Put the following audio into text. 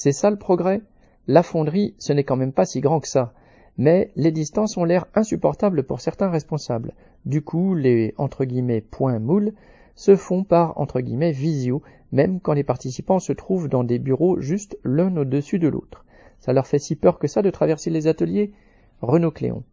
C'est ça le progrès La fonderie, ce n'est quand même pas si grand que ça. Mais les distances ont l'air insupportables pour certains responsables. Du coup, les entre guillemets points moules se font par entre guillemets visio, même quand les participants se trouvent dans des bureaux juste l'un au-dessus de l'autre. Ça leur fait si peur que ça de traverser les ateliers? Renaud Cléon.